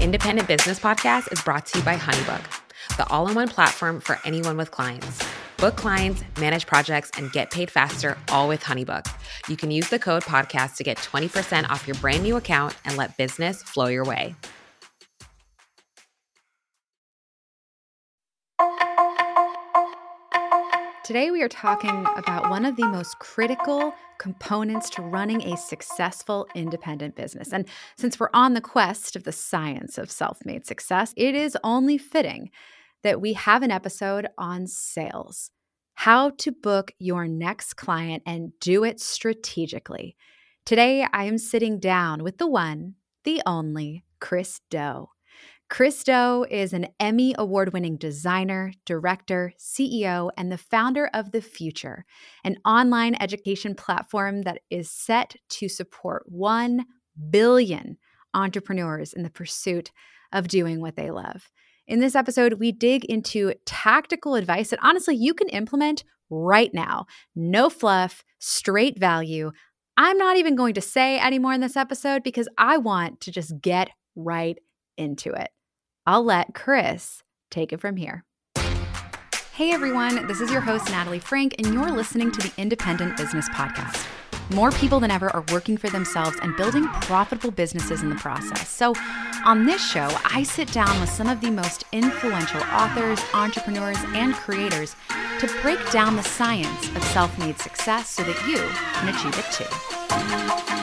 Independent Business Podcast is brought to you by Honeybook, the all in one platform for anyone with clients. Book clients, manage projects, and get paid faster, all with Honeybook. You can use the code podcast to get 20% off your brand new account and let business flow your way. Today, we are talking about one of the most critical components to running a successful independent business. And since we're on the quest of the science of self made success, it is only fitting that we have an episode on sales how to book your next client and do it strategically. Today, I am sitting down with the one, the only, Chris Do. Chris Do is an Emmy award winning designer, director, CEO, and the founder of The Futur, an online education platform that is set to support 1 billion entrepreneurs in the pursuit of doing what they love. In this episode, we dig into tactical advice that honestly you can implement right now. No fluff, straight value. I'm not even going to say anymore in this episode because I want to just get right into it. I'll let Chris take it from here. Hey everyone, this is your host, Natalie Frank, and you're listening to the Independent Business Podcast. More people than ever are working for themselves and building profitable businesses in the process. So, on this show, I sit down with some of the most influential authors, entrepreneurs, and creators to break down the science of self made success so that you can achieve it too.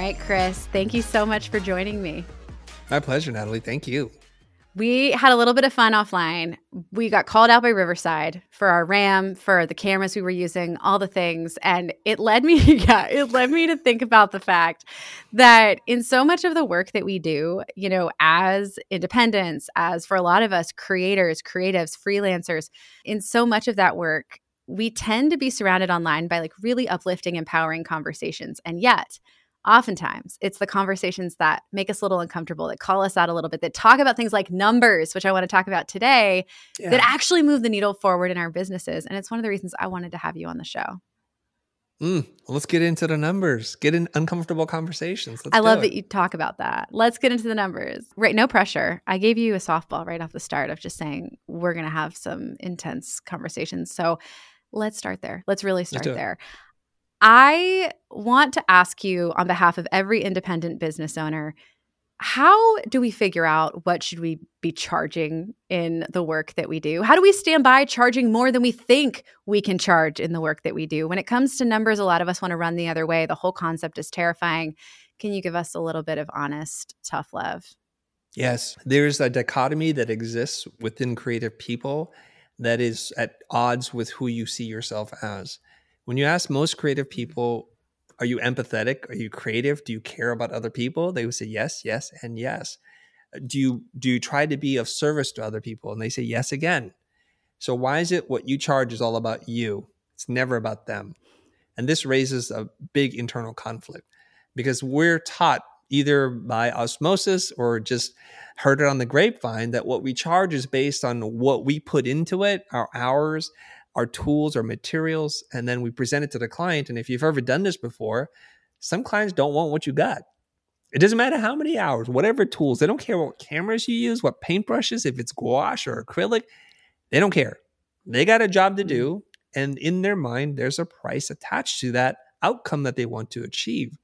Right, Chris, thank you so much for joining me. My pleasure, Natalie. Thank you. We had a little bit of fun offline. We got called out by Riverside for our RAM, for the cameras we were using, all the things. And it led me, yeah, it led me to think about the fact that in so much of the work that we do, you know, as independents, as for a lot of us creators, creatives, freelancers, in so much of that work, we tend to be surrounded online by like really uplifting, empowering conversations. And yet, oftentimes it's the conversations that make us a little uncomfortable that call us out a little bit that talk about things like numbers which i want to talk about today yeah. that actually move the needle forward in our businesses and it's one of the reasons i wanted to have you on the show. Mm, well, let's get into the numbers. Get in uncomfortable conversations. Let's i love it. that you talk about that. Let's get into the numbers. Right no pressure. I gave you a softball right off the start of just saying we're going to have some intense conversations so let's start there. Let's really start let's there I want to ask you on behalf of every independent business owner how do we figure out what should we be charging in the work that we do? How do we stand by charging more than we think we can charge in the work that we do? When it comes to numbers a lot of us want to run the other way. The whole concept is terrifying. Can you give us a little bit of honest tough love? Yes. There's a dichotomy that exists within creative people that is at odds with who you see yourself as when you ask most creative people, are you empathetic? Are you creative? Do you care about other people? They would say yes, yes, and yes. Uh, do you do you try to be of service to other people? And they say yes again. So why is it what you charge is all about you? It's never about them. And this raises a big internal conflict because we're taught either by osmosis or just heard it on the grapevine that what we charge is based on what we put into it, our hours, our tools, our materials, and then we present it to the client. And if you've ever done this before, some clients don't want what you got. It doesn't matter how many hours, whatever tools, they don't care what cameras you use, what paintbrushes, if it's gouache or acrylic, they don't care. They got a job to do. Mm-hmm. And in their mind, there's a price attached to that outcome that they want to achieve.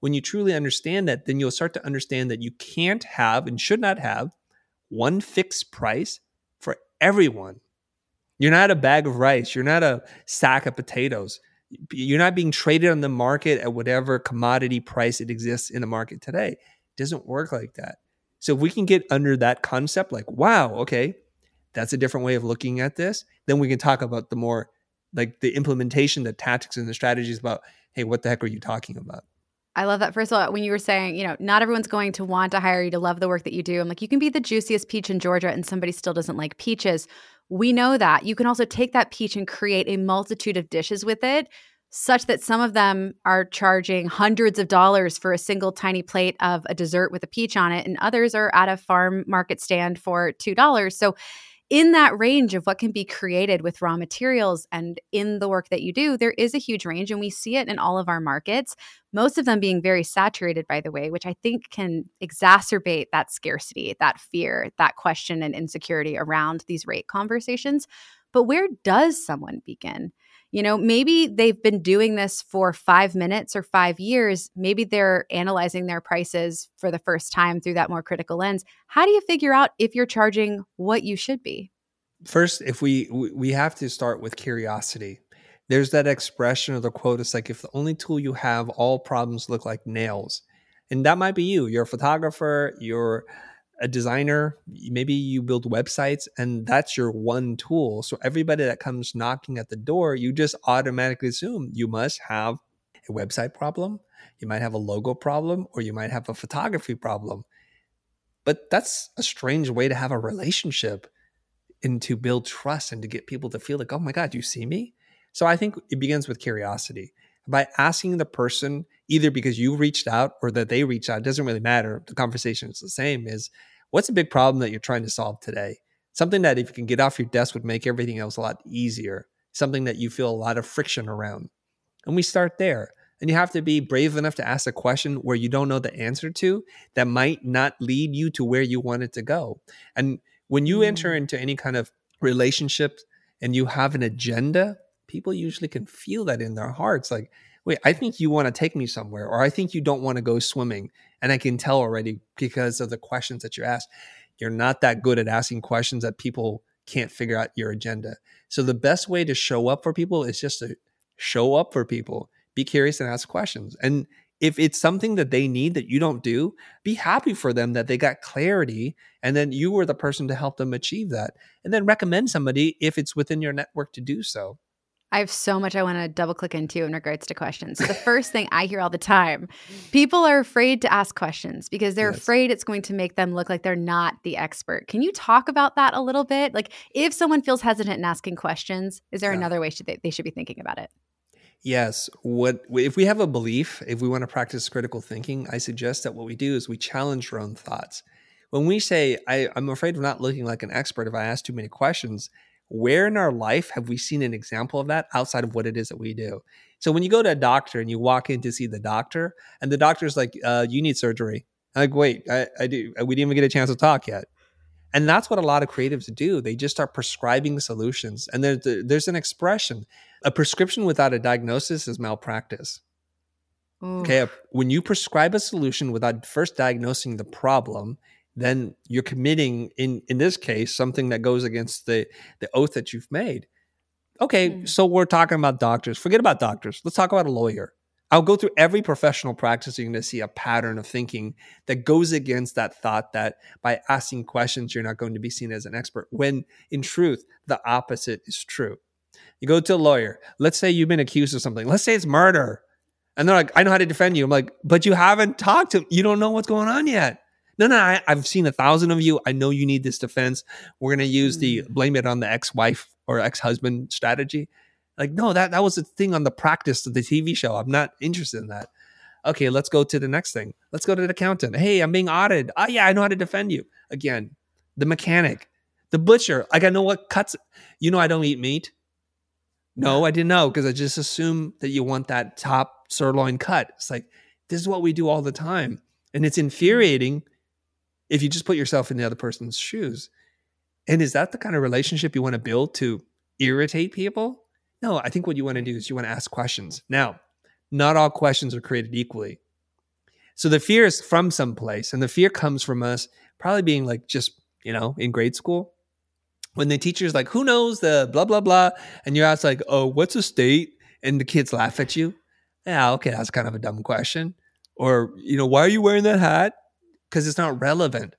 When you truly understand that, then you'll start to understand that you can't have and should not have one fixed price for everyone. You're not a bag of rice. You're not a sack of potatoes. You're not being traded on the market at whatever commodity price it exists in the market today. It doesn't work like that. So if we can get under that concept, like, wow, okay, that's a different way of looking at this, then we can talk about the more like the implementation, the tactics and the strategies about, hey, what the heck are you talking about? I love that. First of all, when you were saying, you know, not everyone's going to want to hire you to love the work that you do. I'm like, you can be the juiciest peach in Georgia and somebody still doesn't like peaches. We know that. You can also take that peach and create a multitude of dishes with it, such that some of them are charging hundreds of dollars for a single tiny plate of a dessert with a peach on it, and others are at a farm market stand for $2. So in that range of what can be created with raw materials and in the work that you do, there is a huge range. And we see it in all of our markets, most of them being very saturated, by the way, which I think can exacerbate that scarcity, that fear, that question and insecurity around these rate conversations. But where does someone begin? You know, maybe they've been doing this for five minutes or five years. Maybe they're analyzing their prices for the first time through that more critical lens. How do you figure out if you're charging what you should be? First, if we we have to start with curiosity. There's that expression or the quote. It's like if the only tool you have, all problems look like nails, and that might be you. You're a photographer. You're a designer, maybe you build websites and that's your one tool. So everybody that comes knocking at the door, you just automatically assume you must have a website problem, you might have a logo problem, or you might have a photography problem. But that's a strange way to have a relationship and to build trust and to get people to feel like, oh my God, you see me? So I think it begins with curiosity. By asking the person, either because you reached out or that they reached out, doesn't really matter. The conversation is the same, is what's a big problem that you're trying to solve today? Something that if you can get off your desk would make everything else a lot easier. Something that you feel a lot of friction around. And we start there. And you have to be brave enough to ask a question where you don't know the answer to that might not lead you to where you want it to go. And when you mm. enter into any kind of relationship and you have an agenda, people usually can feel that in their hearts. Like, wait, I think you want to take me somewhere, or I think you don't want to go swimming. And I can tell already because of the questions that you ask. You're not that good at asking questions that people can't figure out your agenda. So the best way to show up for people is just to show up for people, be curious and ask questions. And if it's something that they need that you don't do, be happy for them that they got clarity and then you were the person to help them achieve that. And then recommend somebody if it's within your network to do so. I have so much I want to double click into in regards to questions. The first thing I hear all the time, people are afraid to ask questions because they're yes. afraid it's going to make them look like they're not the expert. Can you talk about that a little bit? Like if someone feels hesitant in asking questions, is there yeah. another way should they, they should be thinking about it? Yes. What if we have a belief, if we want to practice critical thinking, I suggest that what we do is we challenge our own thoughts. When we say, I, I'm afraid of not looking like an expert if I ask too many questions, where in our life have we seen an example of that outside of what it is that we do? So when you go to a doctor and you walk in to see the doctor, and the doctor's like, uh, "You need surgery," I'm like, "Wait, I, I do. We didn't even get a chance to talk yet." And that's what a lot of creatives do. They just start prescribing solutions. And there's there's an expression: a prescription without a diagnosis is malpractice. Okay, when you prescribe a solution without first diagnosing the problem, then you're committing in in this case something that goes against the the oath that you've made. Okay mm. so we're talking about doctors. Forget about doctors. Let's talk about a lawyer. I'll go through every professional practice you're going to see a pattern of thinking that goes against that thought that by asking questions you're not going to be seen as an expert when in truth the opposite is true. You go to a lawyer. Let's say you've been accused of something. Let's say it's murder. And they're like i know how to defend you. I'm like but you haven't talked to you don't know what's going on yet no, no, I, have seen a thousand of you. I know you need this defense. We're going to use the mm. blame it on the ex wife or ex husband strategy. Like, no, that, that was a thing on the practice of the TV show. I'm not interested in that. Okay, let's go to the next thing. Let's go to the accountant. Hey, I'm being audited. Oh, yeah, I know how to defend you. Again, the mechanic, the butcher. Like, I know what cuts. You know, I don't eat meat. No, I didn't know because I just assume that you want that top sirloin cut. It's like, this is what we do all the time. And it's infuriating if you just put yourself in the other person's shoes. And is that the kind of relationship you want to build to irritate people? No, I think what you want to do is you want to ask questions. Now, not all questions are created equally. So the fear is from someplace, and the fear comes from us probably being like just, you know, in grade school. When the teacher's like, who knows the blah, blah, blah. And you're asked, like, oh, what's a state? And the kids laugh at you. Yeah, okay, that's kind of a dumb question. Or, you know, why are you wearing that hat? Because it's not relevant.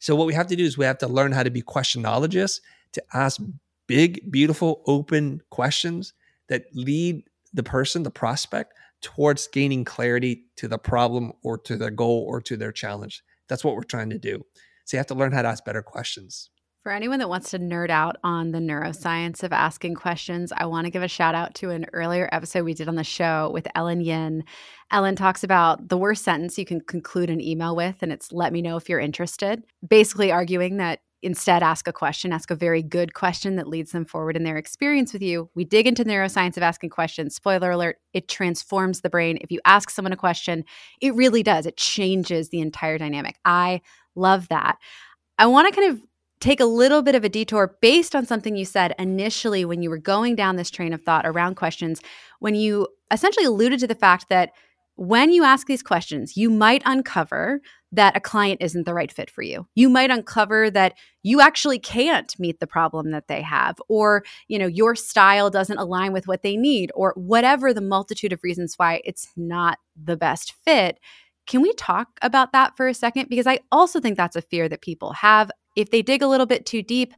So what we have to do is we have to learn how to be questionologists to ask big, beautiful, open questions that lead the person, the prospect, towards gaining clarity to the problem or to their goal or to their challenge. That's what we're trying to do. So you have to learn how to ask better questions. For anyone that wants to nerd out on the neuroscience of asking questions, I want to give a shout out to an earlier episode we did on the show with Ellen Yin. Ellen talks about the worst sentence you can conclude an email with, and it's let me know if you're interested, basically arguing that instead ask a question, ask a very good question that leads them forward in their experience with you. We dig into the neuroscience of asking questions. Spoiler alert, it transforms the brain. If you ask someone a question, it really does. It changes the entire dynamic. I love that. I want to kind of take a little bit of a detour based on something you said initially when you were going down this train of thought around questions, when you essentially alluded to the fact that when you ask these questions, you might uncover that a client isn't the right fit for you. You might uncover that you actually can't meet the problem that they have or, you know, your style doesn't align with what they need or whatever the multitude of reasons why it's not the best fit. Can we talk about that for a second because I also think that's a fear that people have. If they dig a little bit too deep,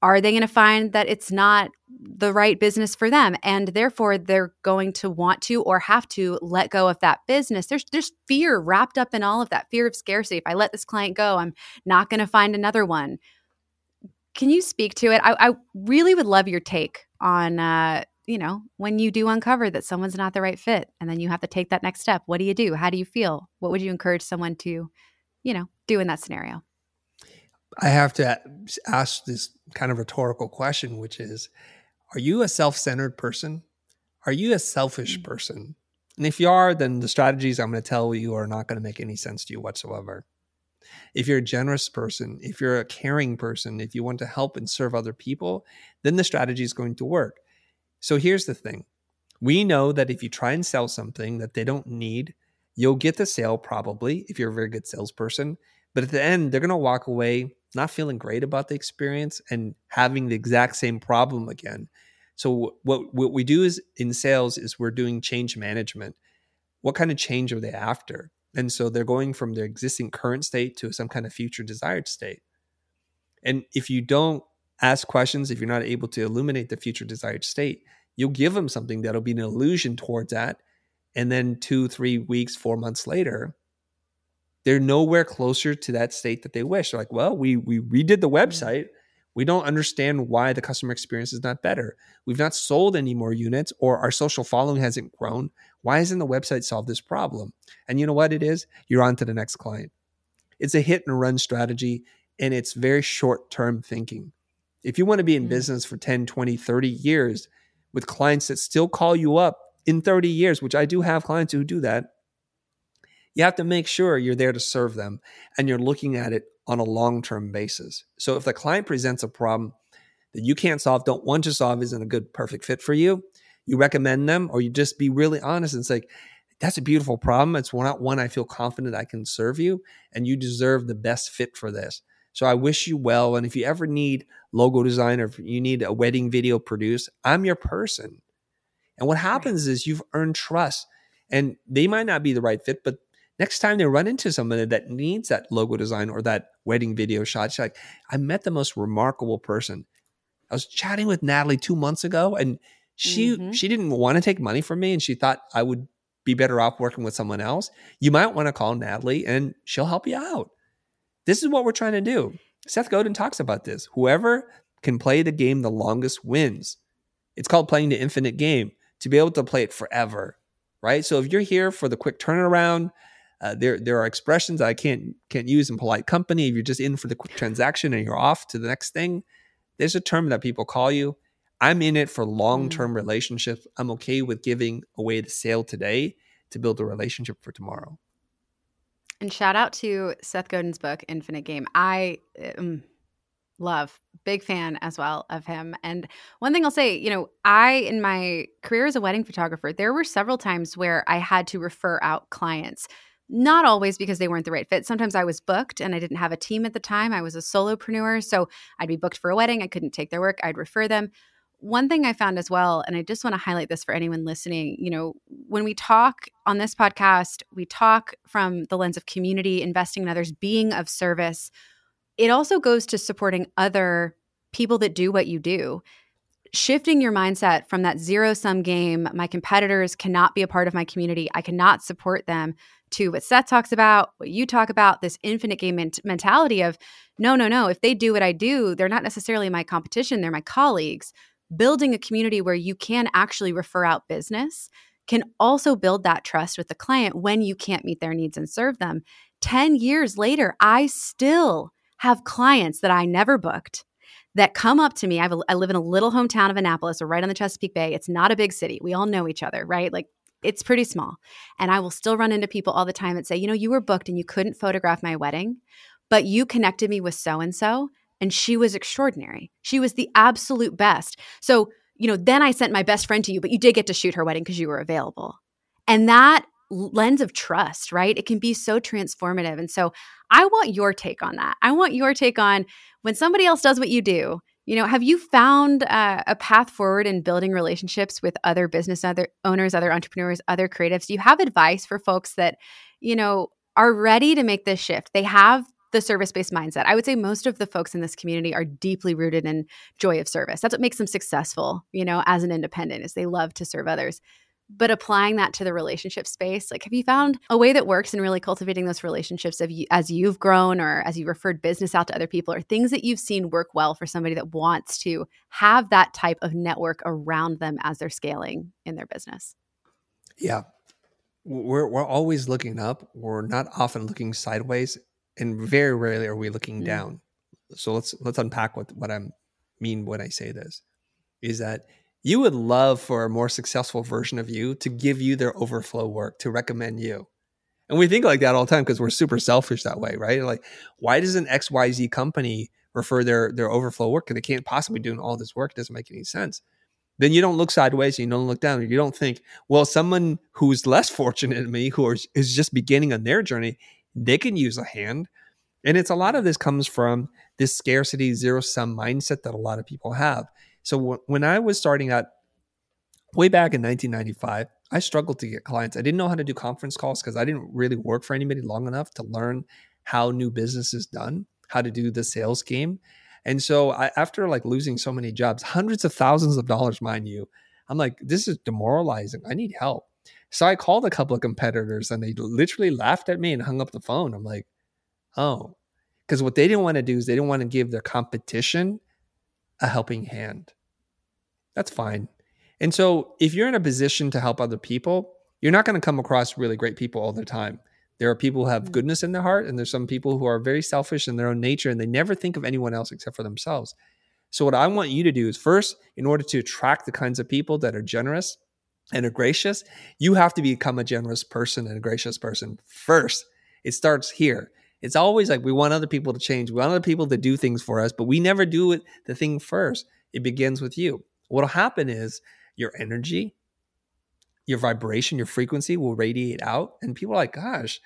are they going to find that it's not the right business for them? And therefore they're going to want to or have to let go of that business. There's there's fear wrapped up in all of that fear of scarcity. If i let this client go i'm not going to find another one. Can you speak to it? I, I really would love your take on uh, you know when you do uncover that someone's not the right fit and then you have to take that next step. What do you do? How do you feel? What would you encourage someone to you know do in that scenario I have to ask this kind of rhetorical question, which is Are you a self centered person? Are you a selfish mm. person? And if you are, then the strategies I'm going to tell you are not going to make any sense to you whatsoever. If you're a generous person, if you're a caring person, if you want to help and serve other people, then the strategy is going to work. So here's the thing we know that if you try and sell something that they don't need, you'll get the sale probably if you're a very good salesperson. But at the end, they're going to walk away not feeling great about the experience and having the exact same problem again. So what what we do is in sales is we're doing change management. What kind of change are they after? And so they're going from their existing current state to some kind of future desired state. And if you don't ask questions, if you're not able to illuminate the future desired state, you'll give them something that'll be an illusion towards that. And then two, three weeks, four months later, they're nowhere closer to that state that they wish. They're like, well, we we redid the mm-hmm. website. We don't understand why the customer experience is not better. We've not sold any more units or our social following hasn't grown. Why isn't the website solve this problem? And you know what it is? You're on to the next client. It's a hit and run strategy and it's very short term thinking. If you want to be in mm-hmm. business for 10, 20, 30 years with clients that still call you up in 30 years, which I do have clients who do that, you have to make sure you're there to serve them and you're looking at it on a long term basis. So if the client presents a problem that you can't solve, don't want to solve, isn't a good, perfect fit for you, you recommend them or you just be really honest and say, that's a beautiful problem. It's not one I feel confident I can serve you, and you deserve the best fit for this. So I wish you well. And if you ever need logo design or if you need a wedding video produced, I'm your person. And what happens is you've earned trust, and they might not be the right fit, but next time they run into somebody that needs that logo design or that wedding video shot, she's like, I met the most remarkable person. I was chatting with Natalie two months ago and she mm-hmm. she didn't want to take money from me and she thought I would be better off working with someone else. You might want to call Natalie and she'll help you out. This is what we're trying to do. Seth Godin talks about this. Whoever can play the game the longest wins. It's called playing the infinite game to be able to play it forever, right? So if you're here for the quick turnaround, uh, there there are expressions I can't can't use in polite company. If you're just in for the transaction and you're off to the next thing, there's a term that people call you. I'm in it for long term mm. relationships. I'm okay with giving away the sale today to build a relationship for tomorrow. And shout out to Seth Godin's book, Infinite Game. I um, love, big fan as well of him. And one thing I'll say, you know, I, in my career as a wedding photographer, there were several times where I had to refer out clients not always because they weren't the right fit. Sometimes I was booked and I didn't have a team at the time. I was a solopreneur. So I'd be booked for a wedding. I couldn't take their work. I'd refer them. One thing I found as well, and I just want to highlight this for anyone listening, you know, when we talk on this podcast, we talk from the lens of community, investing in others, being of service. It also goes to supporting other people that do what you do shifting your mindset from that zero sum game, my competitors cannot be a part of my community, I cannot support them, to what Seth talks about, what you talk about, this infinite game ment- mentality of no, no, no. If they do what I do, they're not necessarily my competition, they're my colleagues. Building a community where you can actually refer out business can also build that trust with the client when you can't meet their needs and serve them. 10 years later, I still have clients that I never booked that come up to me. I, I live in a little hometown of Annapolis, or right on the Chesapeake Bay. It's not a big city. We all know each other, right? Like it's pretty small. And I will still run into people all the time that say, you know, you were booked and you couldn't photograph my wedding, but you connected me with so and so, and she was extraordinary. She was the absolute best. So, you know, then I sent my best friend to you, but you did get to shoot her wedding because you were available. And that lens of trust, right? It can be so transformative. And so I want your take on that. I want your take on when somebody else does what you do. You know, have you found uh, a path forward in building relationships with other business other owners, other entrepreneurs, other creatives? Do you have advice for folks that, you know, are ready to make this shift? They have the service based mindset. I would say most of the folks in this community are deeply rooted in joy of service. That's what makes them successful, you know, as an independent is they love to serve others but applying that to the relationship space like have you found a way that works in really cultivating those relationships you, as you've grown or as you referred business out to other people or things that you've seen work well for somebody that wants to have that type of network around them as they're scaling in their business? Yeah. We're, we're always looking up. We're not often looking sideways and very rarely are we looking mm-hmm. down. So let's let's unpack what what i mean when i say this is that you would love for a more successful version of you to give you their overflow work, to recommend you. And we think like that all the time because we're super selfish that way, right? Like, why does an XYZ company refer their their overflow work? Because they can't possibly doing all this work. It doesn't make any sense. Then you don't look sideways, you don't look down, you don't think, well, someone who's less fortunate than me, who is, is just beginning on their journey, they can use a hand. And it's a lot of this comes from this scarcity zero sum mindset that a lot of people have. So w- when I was starting out way back in 1995, I struggled to get clients. I didn't know how to do conference calls because I didn't really work for anybody long enough to learn how new business is done, how to do the sales game. And so I, after like losing so many jobs, hundreds of thousands of dollars, mind you, I'm like, this is demoralizing. I need help. So I called a couple of competitors and they literally laughed at me and hung up the phone. I'm like, oh, because what they didn't want to do is they didn't want to give their competition a helping hand. That's fine. And so if you're in a position to help other people, you're not going to come across really great people all the time. There are people who have mm-hmm. goodness in their heart, and there's some people who are very selfish in their own nature and they never think of anyone else except for themselves. So, what I want you to do is first, in order to attract the kinds of people that are generous and are gracious, you have to become a generous person and a gracious person first. It starts here. It's always like we want other people to change, we want other people to do things for us, but we never do it the thing first. It begins with you. What'll happen is your energy, your vibration, your frequency will radiate out. And people are like, gosh,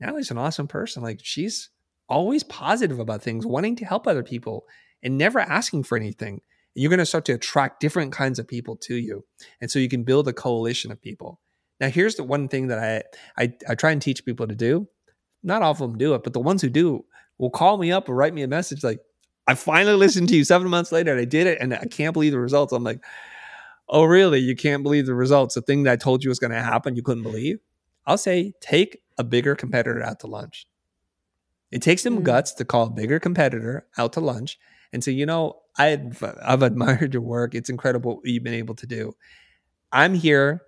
Natalie's an awesome person. Like she's always positive about things, wanting to help other people and never asking for anything. You're going to start to attract different kinds of people to you. And so you can build a coalition of people. Now, here's the one thing that I, I, I try and teach people to do. Not all of them do it, but the ones who do will call me up or write me a message like, I finally listened to you seven months later and I did it and I can't believe the results. I'm like, oh, really? You can't believe the results? The thing that I told you was going to happen, you couldn't believe? I'll say, take a bigger competitor out to lunch. It takes some mm-hmm. guts to call a bigger competitor out to lunch and say, you know, I've, I've admired your work. It's incredible what you've been able to do. I'm here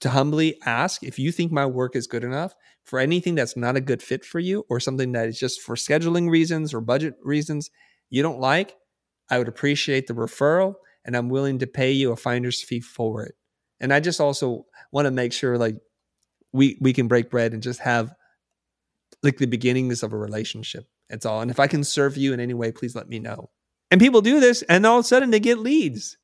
to humbly ask if you think my work is good enough for anything that's not a good fit for you or something that is just for scheduling reasons or budget reasons you don't like, I would appreciate the referral and I'm willing to pay you a finder's fee for it. And I just also want to make sure like we we can break bread and just have like the beginnings of a relationship. That's all. And if I can serve you in any way, please let me know. And people do this and all of a sudden they get leads.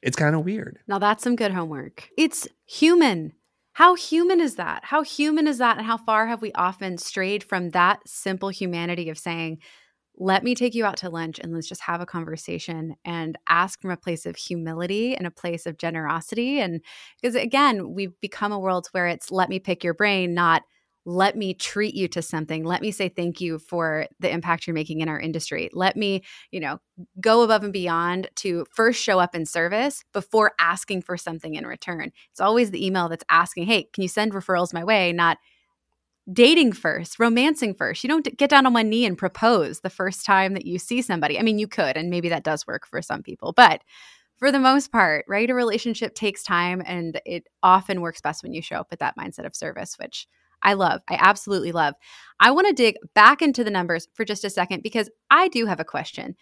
It's kind of weird. Now that's some good homework. It's human. How human is that? How human is that? And how far have we often strayed from that simple humanity of saying, let me take you out to lunch and let's just have a conversation and ask from a place of humility and a place of generosity. And because again, we've become a world where it's let me pick your brain, not let me treat you to something. Let me say thank you for the impact you're making in our industry. Let me, you know, go above and beyond to first show up in service before asking for something in return. It's always the email that's asking, hey, can you send referrals my way? Not, dating first, romancing first. You don't get down on one knee and propose the first time that you see somebody. I mean, you could, and maybe that does work for some people, but for the most part, right? A relationship takes time and it often works best when you show up with that mindset of service, which I love. I absolutely love. I want to dig back into the numbers for just a second because I do have a question.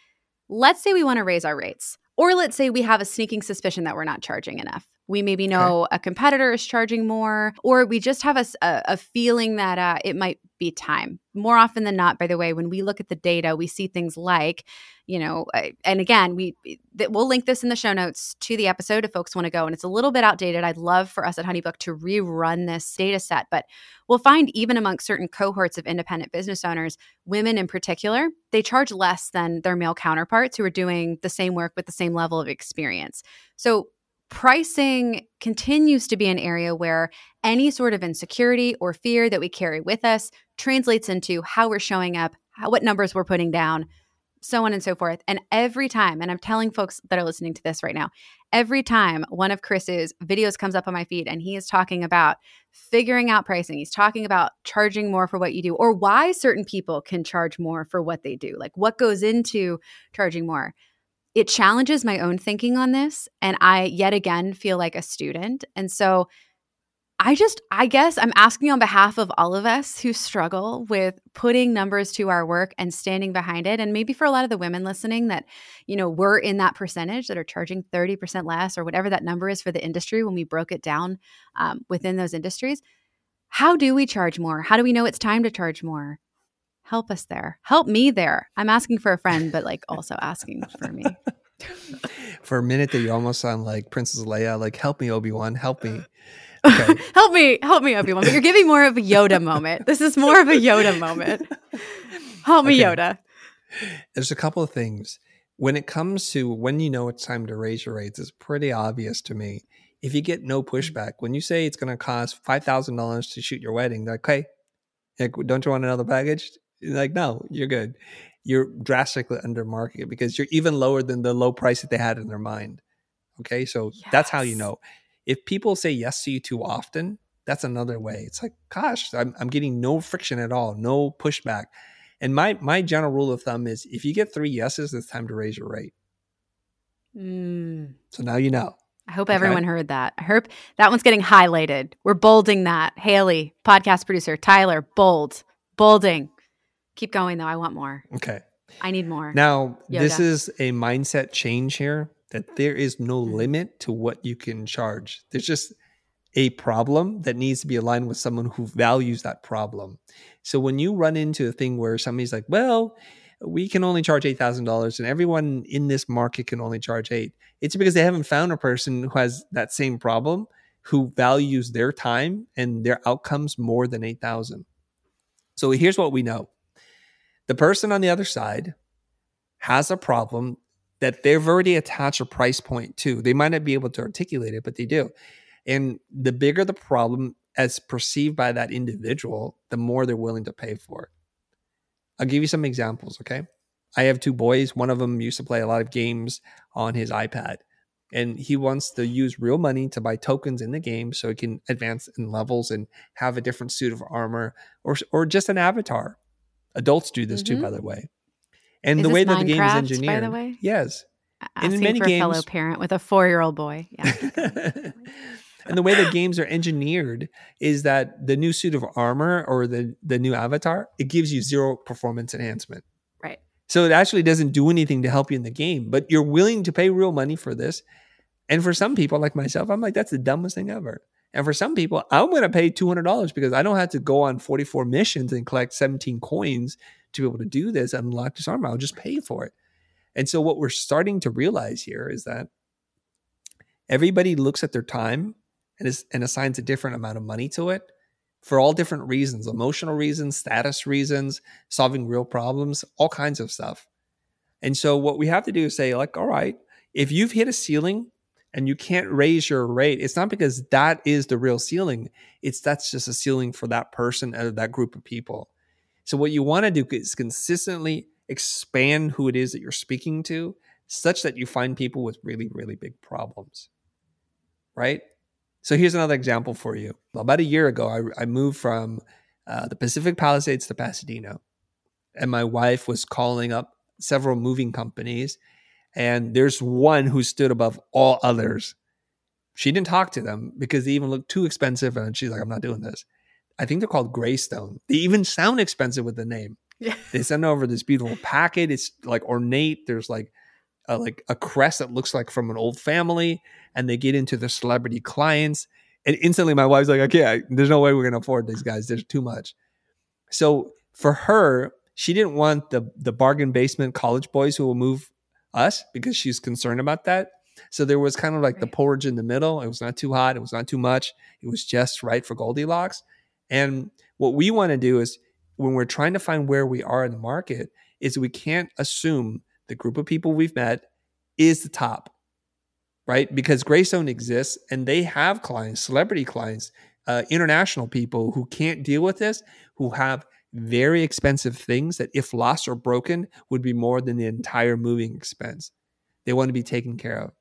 Let's say we want to raise our rates, or let's say we have a sneaking suspicion that we're not charging enough. We maybe know okay. a competitor is charging more, or we just have a, a, feeling that uh, it might be time. More often than not, by the way, when we look at the data, we see things like, you know, uh, and again, we we'll link this in the show notes to the episode if folks want to go. And it's a little bit outdated. I'd love for us at Honeybook to rerun this data set, but we'll find even amongst certain cohorts of independent business owners, women in particular, they charge less than their male counterparts who are doing the same work with the same level of experience. So pricing continues to be an area where any sort of insecurity or fear that we carry with us translates into how we're showing up, how, what numbers we're putting down, so on and so forth. And every time, and I'm telling folks that are listening to this right now, every time one of Chris's videos comes up on my feed and he is talking about figuring out pricing, he's talking about charging more for what you do or why certain people can charge more for what they do, like what goes into charging more it challenges my own thinking on this. And I yet again feel like a student. And so I just, I guess I'm asking on behalf of all of us who struggle with putting numbers to our work and standing behind it. And maybe for a lot of the women listening that, you know, we're in that percentage that are charging 30% less or whatever that number is for the industry when we broke it down um, within those industries. How do we charge more? How do we know it's time to charge more? Help us there. Help me there. I'm asking for a friend, but like also asking for me. for a minute there, you almost sound like Princess Leia, like, help me, Obi-Wan, help me. Okay. help me, help me, Obi-Wan. But you're giving more of a Yoda moment. This is more of a Yoda moment. Help me, okay. Yoda. There's a couple of things. When it comes to when you know it's time to raise your rates, it's pretty obvious to me. If you get no mm-hmm. pushback, when you say it's going to cost $5,000 to shoot your wedding, like, okay, like, don't you want another package? Like, no, you're good. You're drastically under market because you're even lower than the low price that they had in their mind. Okay. So yes. that's how you know. If people say yes to you too often, that's another way. It's like, gosh, I'm, I'm getting no friction at all, no pushback. And my my general rule of thumb is if you get three yeses, it's time to raise your rate. Mm. So now you know. I hope okay. everyone heard that. I hope that one's getting highlighted. We're bolding that. Haley, podcast producer, Tyler, bold, bolding. Keep going though. I want more. Okay. I need more. Now, Yoda. this is a mindset change here that there is no mm-hmm. limit to what you can charge. There's just a problem that needs to be aligned with someone who values that problem. So when you run into a thing where somebody's like, well, we can only charge $8,000 and everyone in this market can only charge 8. It's because they haven't found a person who has that same problem who values their time and their outcomes more than 8,000. So here's what we know. The person on the other side has a problem that they've already attached a price point to. They might not be able to articulate it, but they do. And the bigger the problem as perceived by that individual, the more they're willing to pay for it. I'll give you some examples, okay? I have two boys. One of them used to play a lot of games on his iPad, and he wants to use real money to buy tokens in the game so he can advance in levels and have a different suit of armor or, or just an avatar Adults do this mm-hmm. too, by the way. And is the way that the game is engineered, by the way, yes. Asking in many for games, a fellow parent with a four-year-old boy. Yeah. and the way the games are engineered is that the new suit of armor or the the new avatar it gives you zero performance enhancement. Right. So it actually doesn't do anything to help you in the game, but you're willing to pay real money for this. And for some people like myself, I'm like, that's the dumbest thing ever. And for some people, I'm going to pay $200 because I don't have to go on 44 missions and collect 17 coins to be able to do this and unlock this armor. I'll just pay for it. And so, what we're starting to realize here is that everybody looks at their time and, is, and assigns a different amount of money to it for all different reasons emotional reasons, status reasons, solving real problems, all kinds of stuff. And so, what we have to do is say, like, all right, if you've hit a ceiling and you can't raise your rate, it's not because that is the real ceiling. It's that's just a ceiling for that person or that group of people. So what you want to do is consistently expand who it is that you're speaking to such that you find people with really, really big problems. Right? So here's another example for you. About a year ago, I, I moved from uh, the Pacific Palisades to Pasadena. And my wife was calling up several moving companies and there's one who stood above all others. She didn't talk to them because they even looked too expensive. And she's like, I'm not doing this. I think they're called Greystone. They even sound expensive with the name. Yeah. They send over this beautiful packet. It's like ornate. There's like a, like a crest that looks like from an old family, and they get into the celebrity clients. And instantly, my wife's like, "Okay, there's no way we're gonna afford these guys. There's too much." So for her, she didn't want the the bargain basement college boys who will move us because she's concerned about that. So there was kind of like right. the porridge in the middle. It was not too hot. It was not too much. It was just right for Goldilocks. And what we want to do is when we're trying to find where we are in the market, is we can't assume the group of people we've met is the top, right? Because Greystone exists and they have clients, celebrity clients, uh, international people who can't deal with this, who have very expensive things that, if lost or broken, would be more than the entire moving expense. They want to be taken care of.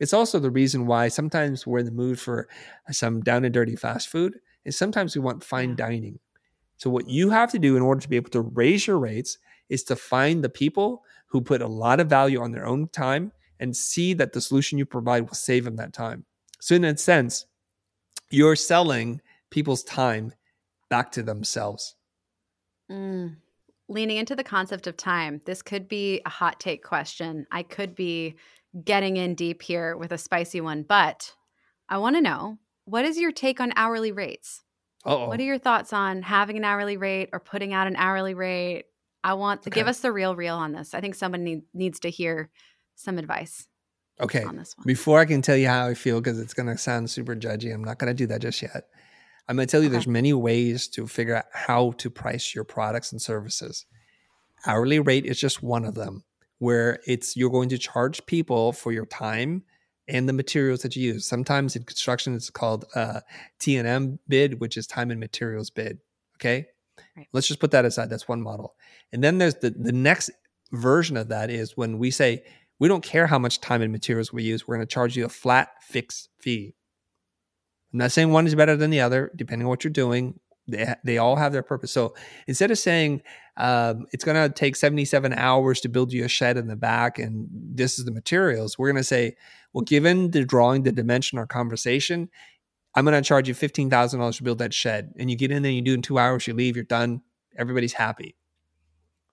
It's also the reason why sometimes we're in the mood for some down and dirty fast food, and sometimes we want fine dining. So, what you have to do in order to be able to raise your rates is to find the people who put a lot of value on their own time and see that the solution you provide will save them that time. So, in that sense, you're selling people's time back to themselves. Mm. Leaning into the concept of time, this could be a hot take question. I could be getting in deep here with a spicy one, but I want to know what is your take on hourly rates? Uh-oh. What are your thoughts on having an hourly rate or putting out an hourly rate? I want to okay. give us the real, real on this. I think somebody need, needs to hear some advice. Okay. On this one. Before I can tell you how I feel, because it's going to sound super judgy, I'm not going to do that just yet. I'm going to tell you okay. there's many ways to figure out how to price your products and services. Hourly rate is just one of them where it's you're going to charge people for your time and the materials that you use. Sometimes in construction it's called uh, T&M bid, which is time and materials bid. Okay, right. let's just put that aside. That's one model, and then there's the the next version of that is when we say we don't care how much time and materials we use. We're going to charge you a flat fixed fee. I'm not saying one is better than the other, depending on what you're doing. They, they all have their purpose. So instead of saying um, it's going to take 77 hours to build you a shed in the back and this is the materials, we're going to say, well, given the drawing, the dimension, our conversation, I'm going to charge you $15,000 to build that shed. And you get in there, you do in two hours, you leave, you're done. Everybody's happy.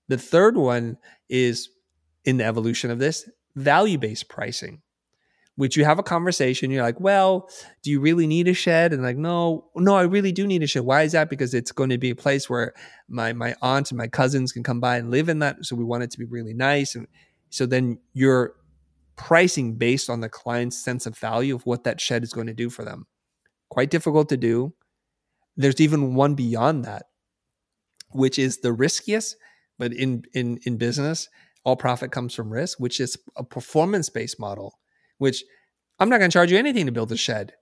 The third one is in the evolution of this value based pricing which you have a conversation. You're like, well, do you really need a shed? And like, no, no, I really do need a shed. Why is that? Because it's going to be a place where my my aunt and my cousins can come by and live in that. So we want it to be really nice. And so then you're pricing based on the client's sense of value of what that shed is going to do for them. Quite difficult to do. There's even one beyond that, which is the riskiest, but in in in business, all profit comes from risk, which is a performance based model which I'm not going to charge you anything to build a shed.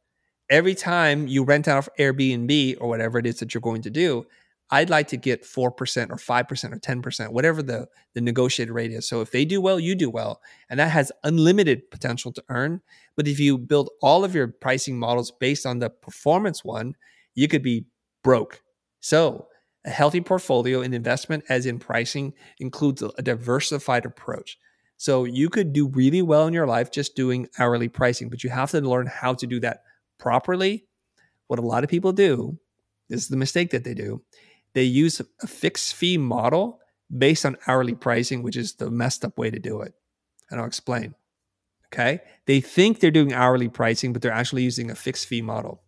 Every time you rent out Airbnb or whatever it is that you're going to do, I'd like to get 4% or 5% or 10%, whatever the, the negotiated rate is. So if they do well, you do well. And that has unlimited potential to earn. But if you build all of your pricing models based on the performance one, you could be broke. So a healthy portfolio in investment, as in pricing, includes a diversified approach. So you could do really well in your life just doing hourly pricing, but you have to learn how to do that properly. What a lot of people do, this is the mistake that they do. They use a fixed fee model based on hourly pricing, which is the messed up way to do it. And I'll explain. Okay. They think they're doing hourly pricing, but they're actually using a fixed fee model.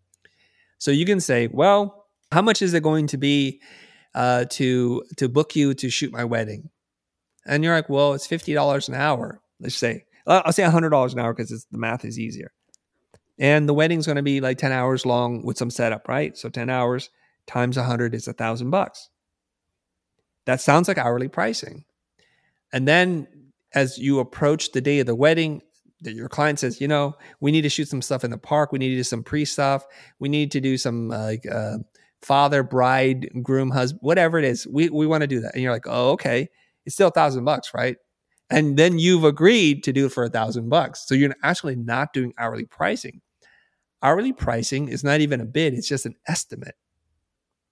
So you can say, well, how much is it going to be uh, to to book you to shoot my wedding? And you're like, well, it's fifty dollars an hour. Let's say I'll say hundred dollars an hour because the math is easier. And the wedding's going to be like ten hours long with some setup, right? So ten hours times a hundred is a thousand bucks. That sounds like hourly pricing. And then as you approach the day of the wedding, that your client says, you know, we need to shoot some stuff in the park. We need to do some pre stuff. We need to do some like uh, father, bride, groom, husband, whatever it is. We we want to do that. And you're like, oh, okay it's still a thousand bucks, right? And then you've agreed to do it for a thousand bucks. So you're actually not doing hourly pricing. Hourly pricing is not even a bid, it's just an estimate.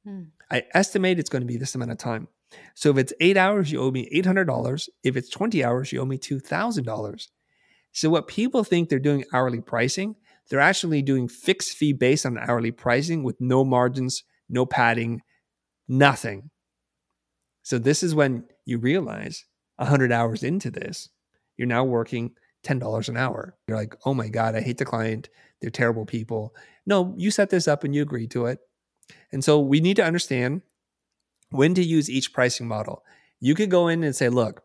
Hmm. I estimate it's going to be this amount of time. So if it's eight hours, you owe me $800. If it's 20 hours, you owe me $2,000. So what people think they're doing hourly pricing, they're actually doing fixed fee based on hourly pricing with no margins, no padding, nothing. So this is when you realize 100 hours into this, you're now working $10 an hour. You're like, oh my God, I hate the client. They're terrible people. No, you set this up and you agreed to it. And so we need to understand when to use each pricing model. You could go in and say, look,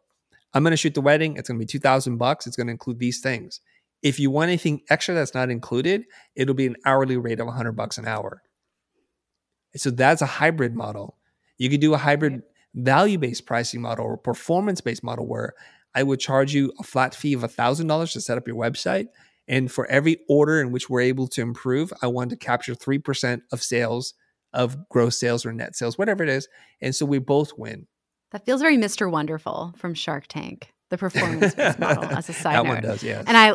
I'm going to shoot the wedding. It's going to be 2000 bucks. It's going to include these things. If you want anything extra that's not included, it'll be an hourly rate of 100 bucks an hour. So that's a hybrid model. You could do a hybrid value based pricing model or performance based model where I would charge you a flat fee of $1,000 to set up your website. And for every order in which we're able to improve, I want to capture 3% of sales, of gross sales or net sales, whatever it is. And so we both win. That feels very Mr. Wonderful from Shark Tank, the performance based model as a side that note. one does, yes. And I,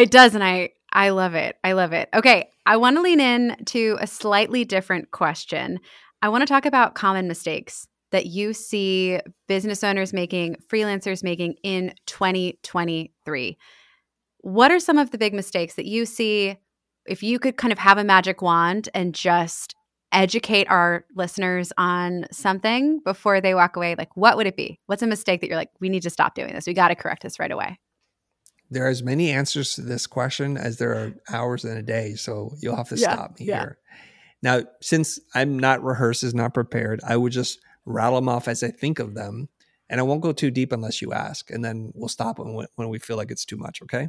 it does, and I, I love it. I love it. Okay, I want to lean in to a slightly different question. I want to talk about common mistakes that you see business owners making, freelancers making in 2023. What are some of the big mistakes that you see? If you could kind of have a magic wand and just educate our listeners on something before they walk away, like what would it be? What's a mistake that you're like, we need to stop doing this? We got to correct this right away? There are as many answers to this question as there are hours in a day. So you'll have to yeah, stop me yeah. here. Now, since I'm not rehearsed, is not prepared, I would just rattle them off as I think of them. And I won't go too deep unless you ask. And then we'll stop when, when we feel like it's too much. Okay.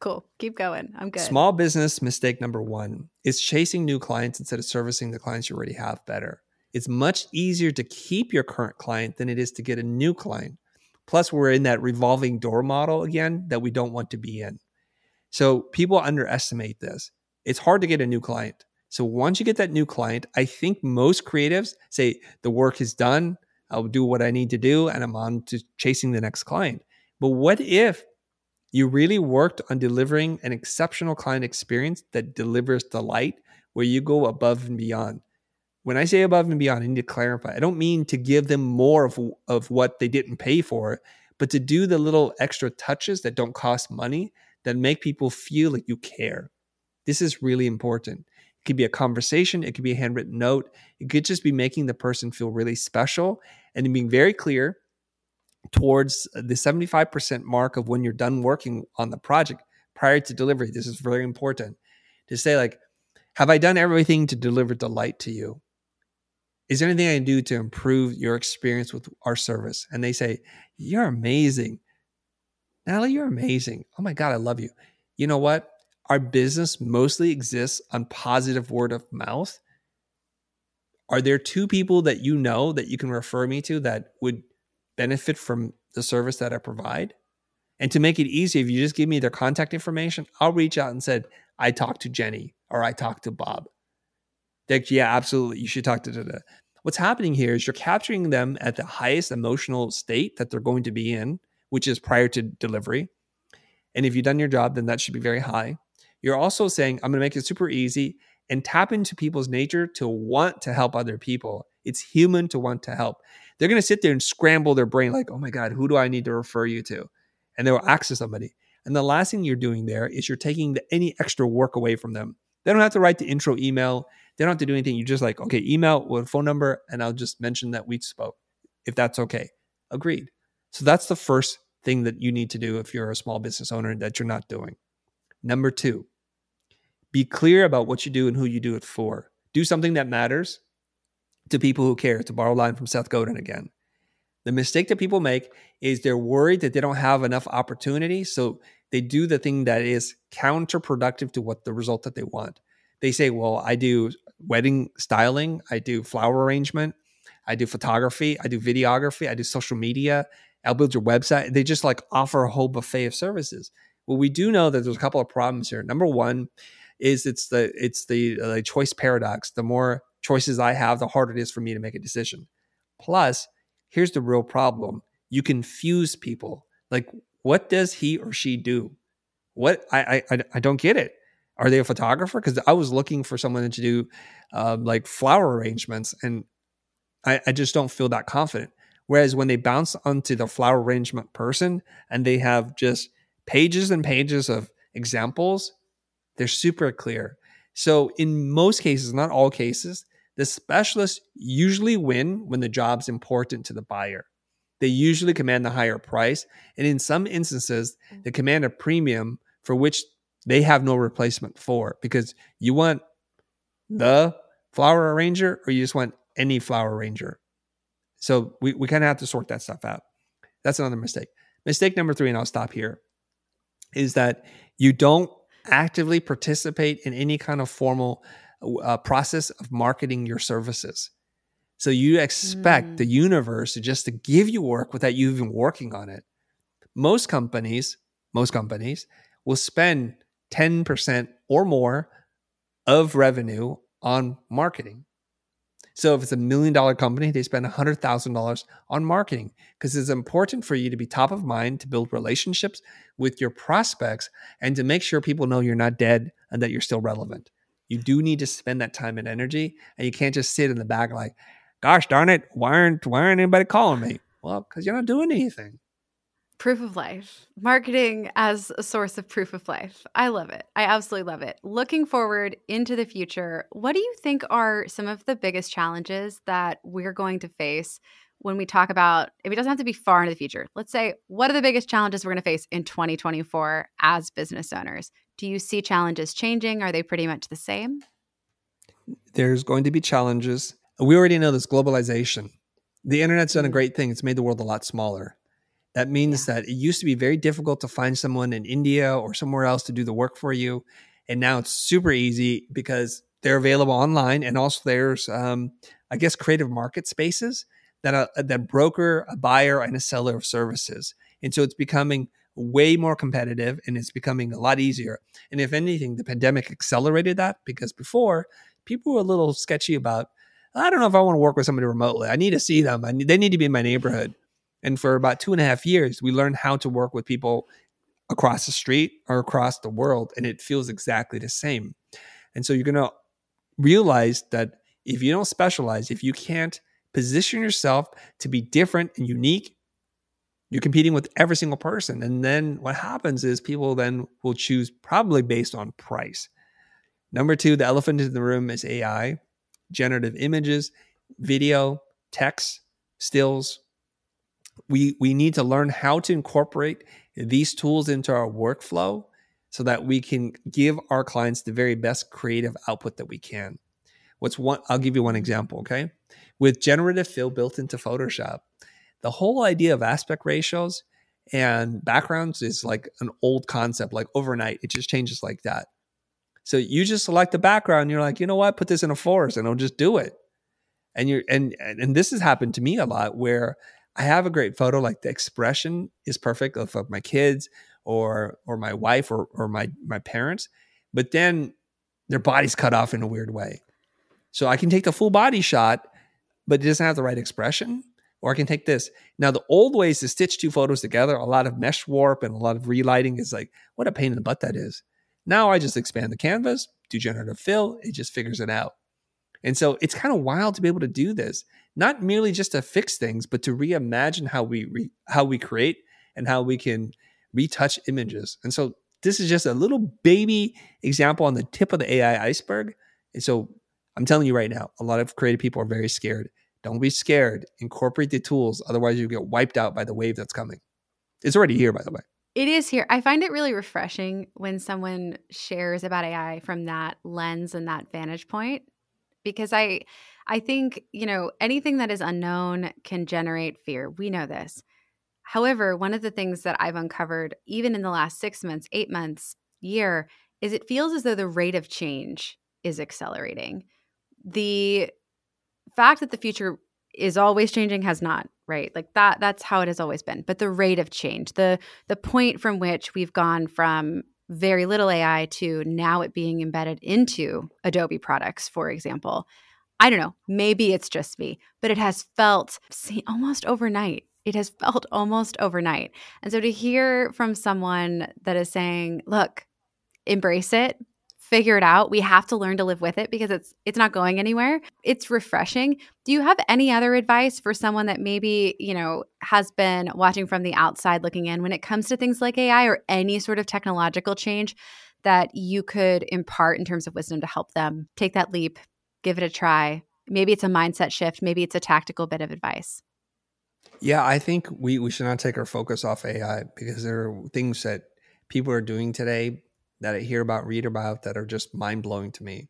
Cool. Keep going. I'm good. Small business mistake number one is chasing new clients instead of servicing the clients you already have better. It's much easier to keep your current client than it is to get a new client. Plus, we're in that revolving door model again that we don't want to be in. So people underestimate this. It's hard to get a new client. So once you get that new client, I think most creatives say the work is done. I'll do what I need to do and I'm on to chasing the next client. But what if you really worked on delivering an exceptional client experience that delivers delight where you go above and beyond? When I say above and beyond, I need to clarify. I don't mean to give them more of, of what they didn't pay for, but to do the little extra touches that don't cost money that make people feel like you care. This is really important. It could be a conversation, it could be a handwritten note, it could just be making the person feel really special and being very clear towards the 75% mark of when you're done working on the project prior to delivery. This is very important to say, like, have I done everything to deliver delight to you? Is there anything I can do to improve your experience with our service? And they say, You're amazing. Natalie, you're amazing. Oh my God, I love you. You know what? Our business mostly exists on positive word of mouth, are there two people that you know that you can refer me to that would benefit from the service that I provide? And to make it easy, if you just give me their contact information, I'll reach out and said, I talked to Jenny or I talked to Bob. Like, yeah, absolutely. You should talk to da, What's happening here is you're capturing them at the highest emotional state that they're going to be in, which is prior to delivery. And if you've done your job, then that should be very high. You're also saying, I'm going to make it super easy and tap into people's nature to want to help other people. It's human to want to help. They're going to sit there and scramble their brain, like, oh my God, who do I need to refer you to? And they will access somebody. And the last thing you're doing there is you're taking the, any extra work away from them. They don't have to write the intro email. They don't have to do anything. You just like, okay, email with phone number, and I'll just mention that we spoke, if that's okay. Agreed. So that's the first thing that you need to do if you're a small business owner that you're not doing. Number two, be clear about what you do and who you do it for. Do something that matters to people who care, to borrow a line from Seth Godin again. The mistake that people make is they're worried that they don't have enough opportunity. So they do the thing that is counterproductive to what the result that they want. They say, well, I do wedding styling, I do flower arrangement, I do photography, I do videography, I do social media, I'll build your website. They just like offer a whole buffet of services. Well, we do know that there's a couple of problems here. Number one is it's the it's the uh, choice paradox. The more choices I have, the harder it is for me to make a decision. Plus, here's the real problem: you confuse people. Like, what does he or she do? What I I I don't get it. Are they a photographer? Because I was looking for someone to do um, like flower arrangements, and I, I just don't feel that confident. Whereas when they bounce onto the flower arrangement person and they have just pages and pages of examples they're super clear. So, in most cases, not all cases, The specialists usually win when the job's important to the buyer. They usually command the higher price, and in some instances, they mm. command a premium for which they have no replacement for because you want the flower arranger or you just want any flower arranger. So we, we kind of have to sort that stuff out. That's another mistake. Mistake number three, and I'll stop here, is that you don't actively participate in any kind of formal uh, process of marketing your services. So you expect mm. the universe to just to give you work without you even working on it. Most companies, most companies will spend 10% or more of revenue on marketing. So if it's a million dollar company, they spend $100,000 on marketing because it's important for you to be top of mind to build relationships with your prospects and to make sure people know you're not dead and that you're still relevant. You do need to spend that time and energy and you can't just sit in the back like, gosh darn it, why aren't why aren't anybody calling me? Well, because you're not doing anything. Proof of life. Marketing as a source of proof of life. I love it. I absolutely love it. Looking forward into the future, what do you think are some of the biggest challenges that we're going to face when we talk about, if it doesn't have to be far into the future, let's say, what are the biggest challenges we're going to face in 2024 as business owners? Do you see challenges changing? Are they pretty much the same? There's going to be challenges. We already know this globalization. The internet's done a mm-hmm. great thing, it's made the world a lot smaller that means yeah. that it used to be very difficult to find someone in India or somewhere else to do the work for you. And now it's super easy because they're available online. And also there's, um, I guess, creative market spaces that, uh, that broker a buyer and a seller of services. And so it's becoming way more competitive and it's becoming a lot easier. And if anything, the pandemic accelerated that because before people were a little sketchy about, I don't know if I want to work with somebody remotely. I need to see them. I need, they need to be in my neighborhood. And for about two and a half years, we learned how to work with people across the street or across the world, and it feels exactly the same. And so you're going to realize that if you don't specialize, if you can't position yourself to be different and unique, you're competing with every single person. And then what happens is people then will choose probably based on price. Number two, the elephant in the room is AI, generative images, video, text, stills, we we need to learn how to incorporate these tools into our workflow so that we can give our clients the very best creative output that we can. What's one I'll give you one example, okay? With generative fill built into Photoshop, the whole idea of aspect ratios and backgrounds is like an old concept, like overnight. It just changes like that. So you just select the background, you're like, you know what, put this in a forest and it'll just do it. And you're and and this has happened to me a lot where I have a great photo, like the expression is perfect of, my kids or or my wife or or my my parents, but then their body's cut off in a weird way. So I can take the full body shot, but it doesn't have the right expression. Or I can take this. Now, the old ways to stitch two photos together, a lot of mesh warp and a lot of relighting is like, what a pain in the butt that is. Now I just expand the canvas, do generative fill, it just figures it out. And so it's kind of wild to be able to do this not merely just to fix things, but to reimagine how we re, how we create and how we can retouch images. And so this is just a little baby example on the tip of the AI iceberg. And so I'm telling you right now, a lot of creative people are very scared. Don't be scared. Incorporate the tools, otherwise you get wiped out by the wave that's coming. It's already here, by the way. It is here. I find it really refreshing when someone shares about AI from that lens and that vantage point because I I think, you know, anything that is unknown can generate fear. We know this. However, one of the things that I've uncovered, even in the last six months, eight months, year, is it feels as though the rate of change is accelerating. The fact that the future is always changing has not right like that that's how it has always been but the rate of change the the point from which we've gone from very little ai to now it being embedded into adobe products for example I don't know, maybe it's just me, but it has felt see, almost overnight. It has felt almost overnight. And so to hear from someone that is saying, look, embrace it, figure it out. We have to learn to live with it because it's it's not going anywhere. It's refreshing. Do you have any other advice for someone that maybe, you know, has been watching from the outside looking in when it comes to things like AI or any sort of technological change that you could impart in terms of wisdom to help them take that leap, give it a try, Maybe it's a mindset shift, maybe it's a tactical bit of advice. Yeah, I think we, we should not take our focus off AI because there are things that people are doing today that I hear about, read about that are just mind blowing to me.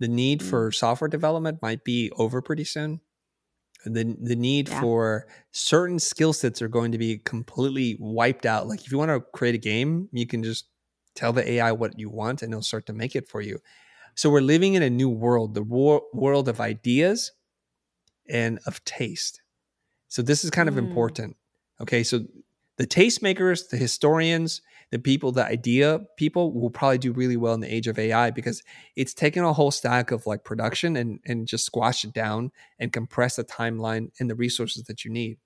The need mm. for software development might be over pretty soon. The, the need yeah. for certain skill sets are going to be completely wiped out. Like if you want to create a game, you can just tell the AI what you want and it'll start to make it for you. So we're living in a new world, the wor- world of ideas and of taste. So this is kind of mm. important. Okay, so the tastemakers, the historians, the people, the idea people will probably do really well in the age of AI because it's taken a whole stack of like production and and just squash it down and compress the timeline and the resources that you need.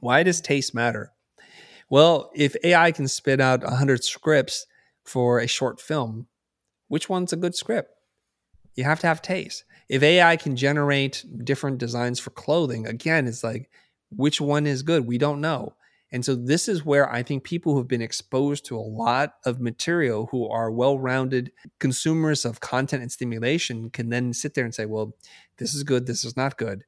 Why does taste matter? Well, if AI can spit out 100 scripts for a short film, which one's a good script? You have to have taste. If AI can generate different designs for clothing, again, it's like, which one is good? We don't know. And so this is where I think people who've been exposed to a lot of material who are well-rounded consumers of content and stimulation can then sit there and say, well, this is good, this is not good.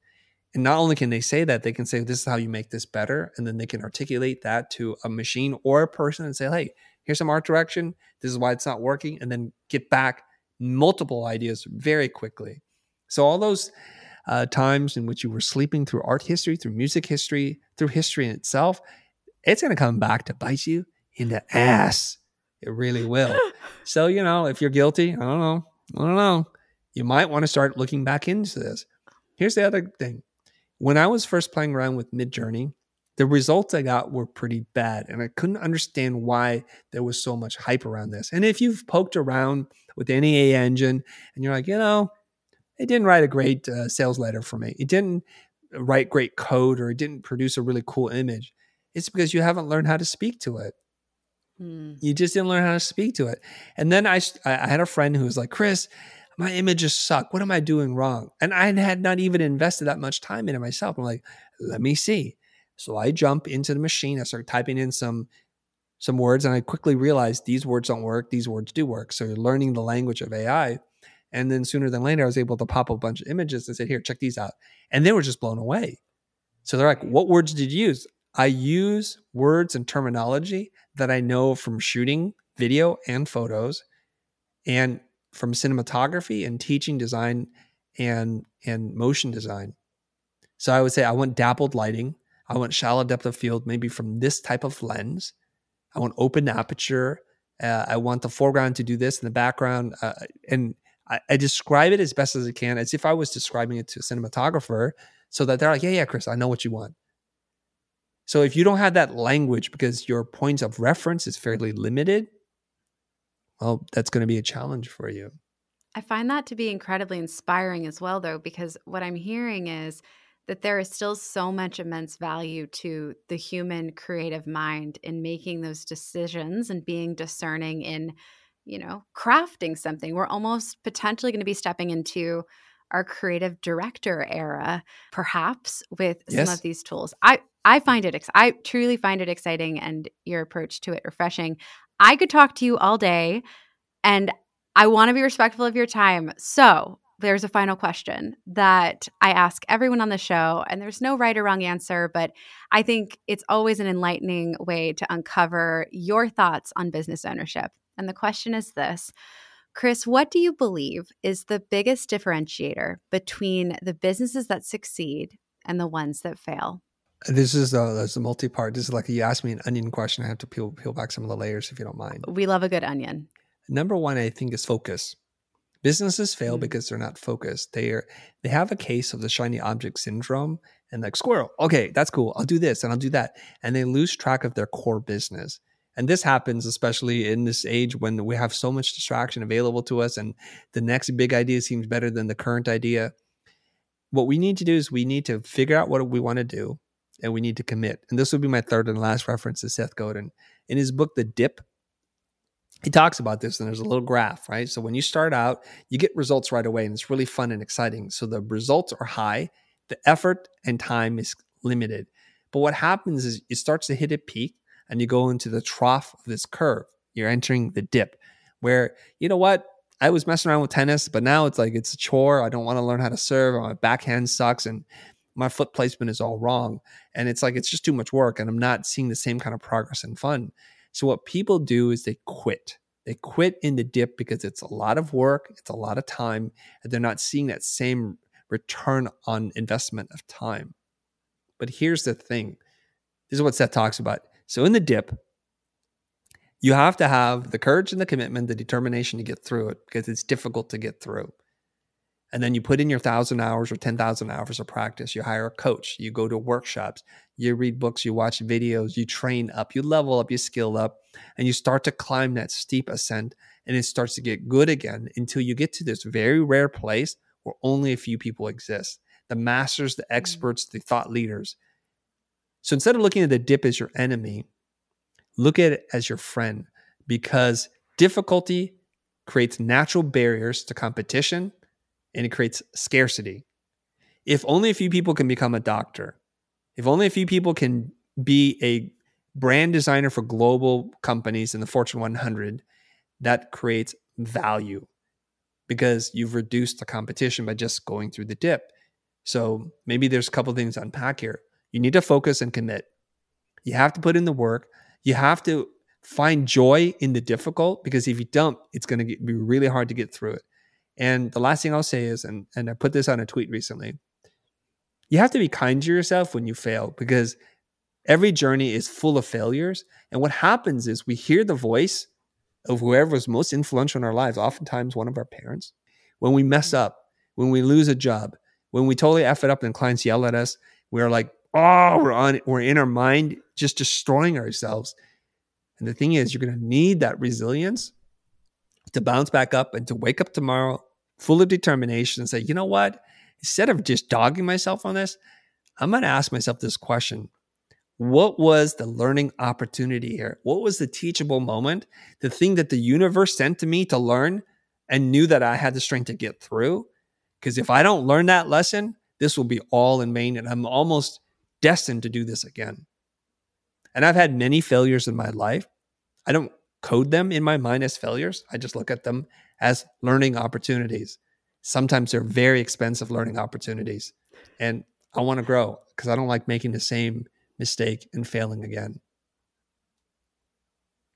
And not only can they say that, they can say, this is how you make this better. And then they can articulate that to a machine or a person and say, hey, here's some art direction. This is why it's not working. And then get back multiple ideas very quickly. So all those uh, times in which you were sleeping through art history, through music history, through history in itself, it's going to come back to bite you in the ass. It really will. so, you know, if you're guilty, I don't know. I don't know. You might want to start looking back into this. Here's the other thing. When I was first playing around with Midjourney, the results I got were pretty bad. And I couldn't understand why there was so much hype around this. And if you've poked around with any AI engine and you're like, you know, it didn't write a great uh, sales letter for me, it didn't write great code, or it didn't produce a really cool image, it's because you haven't learned how to speak to it. Hmm. You just didn't learn how to speak to it. And then I, I had a friend who was like, Chris, my images suck. What am I doing wrong? And I had not even invested that much time in it myself. I'm like, let me see. So I jump into the machine. I start typing in some some words, and I quickly realized these words don't work. These words do work. So you're learning the language of AI. And then sooner than later, I was able to pop a bunch of images and say, "Here, check these out," and they were just blown away. So they're like, "What words did you use?" I use words and terminology that I know from shooting video and photos, and from cinematography and teaching design and and motion design. So I would say I want dappled lighting. I want shallow depth of field, maybe from this type of lens. I want open aperture. Uh, I want the foreground to do this and the background. Uh, and I, I, describe it as best as I can, as if I was describing it to a cinematographer, so that they're like, yeah, yeah, Chris, I know what you want. So if you don't have that language because your points of reference is fairly limited, well, that's going to be a challenge for you. I find that to be incredibly inspiring as well, though, because what I'm hearing is that there is still so much immense value to the human creative mind in making those decisions and being discerning in you know crafting something. We're almost potentially going to be stepping into our creative director era perhaps with yes. some of these tools. I i find it i truly find it exciting and your approach to it refreshing. I could talk to you all day and i want to be respectful of your time. So there's a final question that I ask everyone on the show, and there's no right or wrong answer, but I think it's always an enlightening way to uncover your thoughts on business ownership. And the question is this Chris, what do you believe is the biggest differentiator between the businesses that succeed and the ones that fail? This is a, this is a multi-part. This is like you asked me an onion question. I have to peel peel back some of the layers if you don't mind. We love a good onion. Number one, I think, is focus. Businesses fail mm-hmm. because they're not focused. They are they have a case of the shiny object syndrome and like squirrel. Okay, that's cool. I'll do this and I'll do that, and they lose track of their core business. And this happens especially in this age when we have so much distraction available to us, and the next big idea seems better than the current idea. What we need to do is we need to figure out what we want to do, and we need to commit. And this will be my third and last reference to Seth Godin in his book, The Dip he talks about this and there's a little graph, right? So when you start out, you get results right away and it's really fun and exciting. So the results are high, the effort and time is limited. But what happens is it starts to hit a peak and you go into the trough of this curve. You're entering the dip where, you know what? I was messing around with tennis, but now it's like it's a chore. I don't want to learn how to serve. My backhand sucks and my foot placement is all wrong. And it's like it's just too much work and I'm not seeing the same kind of progress and fun. So what people do is they quit. They quit in the dip because it's a lot of work, it's a lot of time, and they're not seeing that same return on investment of time. But here's the thing. This is what Seth talks about. So in the dip, you have to have the courage and the commitment, the determination to get through it because it's difficult to get through. And then you put in your thousand hours or 10,000 hours of practice. You hire a coach, you go to workshops, you read books, you watch videos, you train up, you level up, you skill up, and you start to climb that steep ascent. And it starts to get good again until you get to this very rare place where only a few people exist the masters, the mm. experts, the thought leaders. So instead of looking at the dip as your enemy, look at it as your friend because difficulty creates natural barriers to competition and it creates scarcity. If only a few people can become a doctor, if only a few people can be a brand designer for global companies in the Fortune 100, that creates value because you've reduced the competition by just going through the dip. So maybe there's a couple things to unpack here. You need to focus and commit. You have to put in the work. You have to find joy in the difficult because if you don't, it's going to be really hard to get through it. And the last thing I'll say is, and, and I put this on a tweet recently, you have to be kind to yourself when you fail because every journey is full of failures. And what happens is we hear the voice of whoever was most influential in our lives, oftentimes one of our parents. When we mess up, when we lose a job, when we totally F it up and clients yell at us, we're like, oh, we're on we're in our mind just destroying ourselves. And the thing is, you're gonna need that resilience to bounce back up and to wake up tomorrow full of determination and say, you know what? Instead of just dogging myself on this, I'm going to ask myself this question What was the learning opportunity here? What was the teachable moment? The thing that the universe sent to me to learn and knew that I had the strength to get through? Because if I don't learn that lesson, this will be all in vain. And I'm almost destined to do this again. And I've had many failures in my life. I don't code them in my mind as failures. I just look at them as learning opportunities. Sometimes they're very expensive learning opportunities. And I want to grow because I don't like making the same mistake and failing again.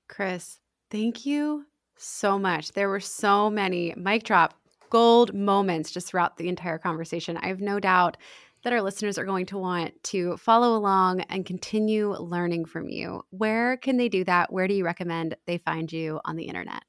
Chris, thank you so much. There were so many mic drop gold moments just throughout the entire conversation. I have no doubt that our listeners are going to want to follow along and continue learning from you. Where can they do that? Where do you recommend they find you on the internet?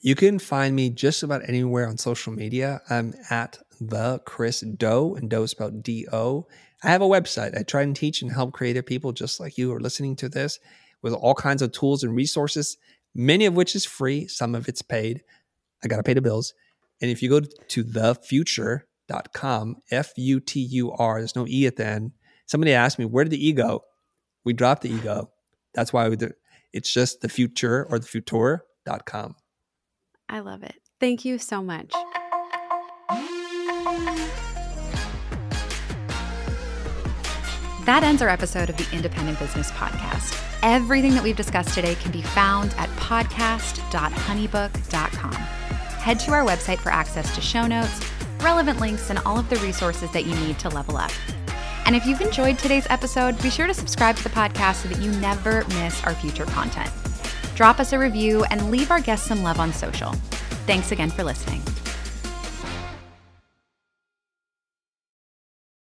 You can find me just about anywhere on social media. I'm at the Chris Do, and Do is spelled D O. I have a website. I try and teach and help creative people just like you are listening to this with all kinds of tools and resources, many of which is free, some of it's paid. I got to pay the bills. And if you go to the Futur futur.com, F U T U R. There's no E at the end. Somebody asked me, where did the E go? We dropped the ego. That's why we do, it's just the Futur or the futur.com. I love it. Thank you so much. That ends our episode of the Independent Business Podcast. Everything that we've discussed today can be found at podcast.honeybook.com. Head to our website for access to show notes relevant links, and all of the resources that you need to level up. And if you've enjoyed today's episode, be sure to subscribe to the podcast so that you never miss our future content. Drop us a review and leave our guests some love on social. Thanks again for listening.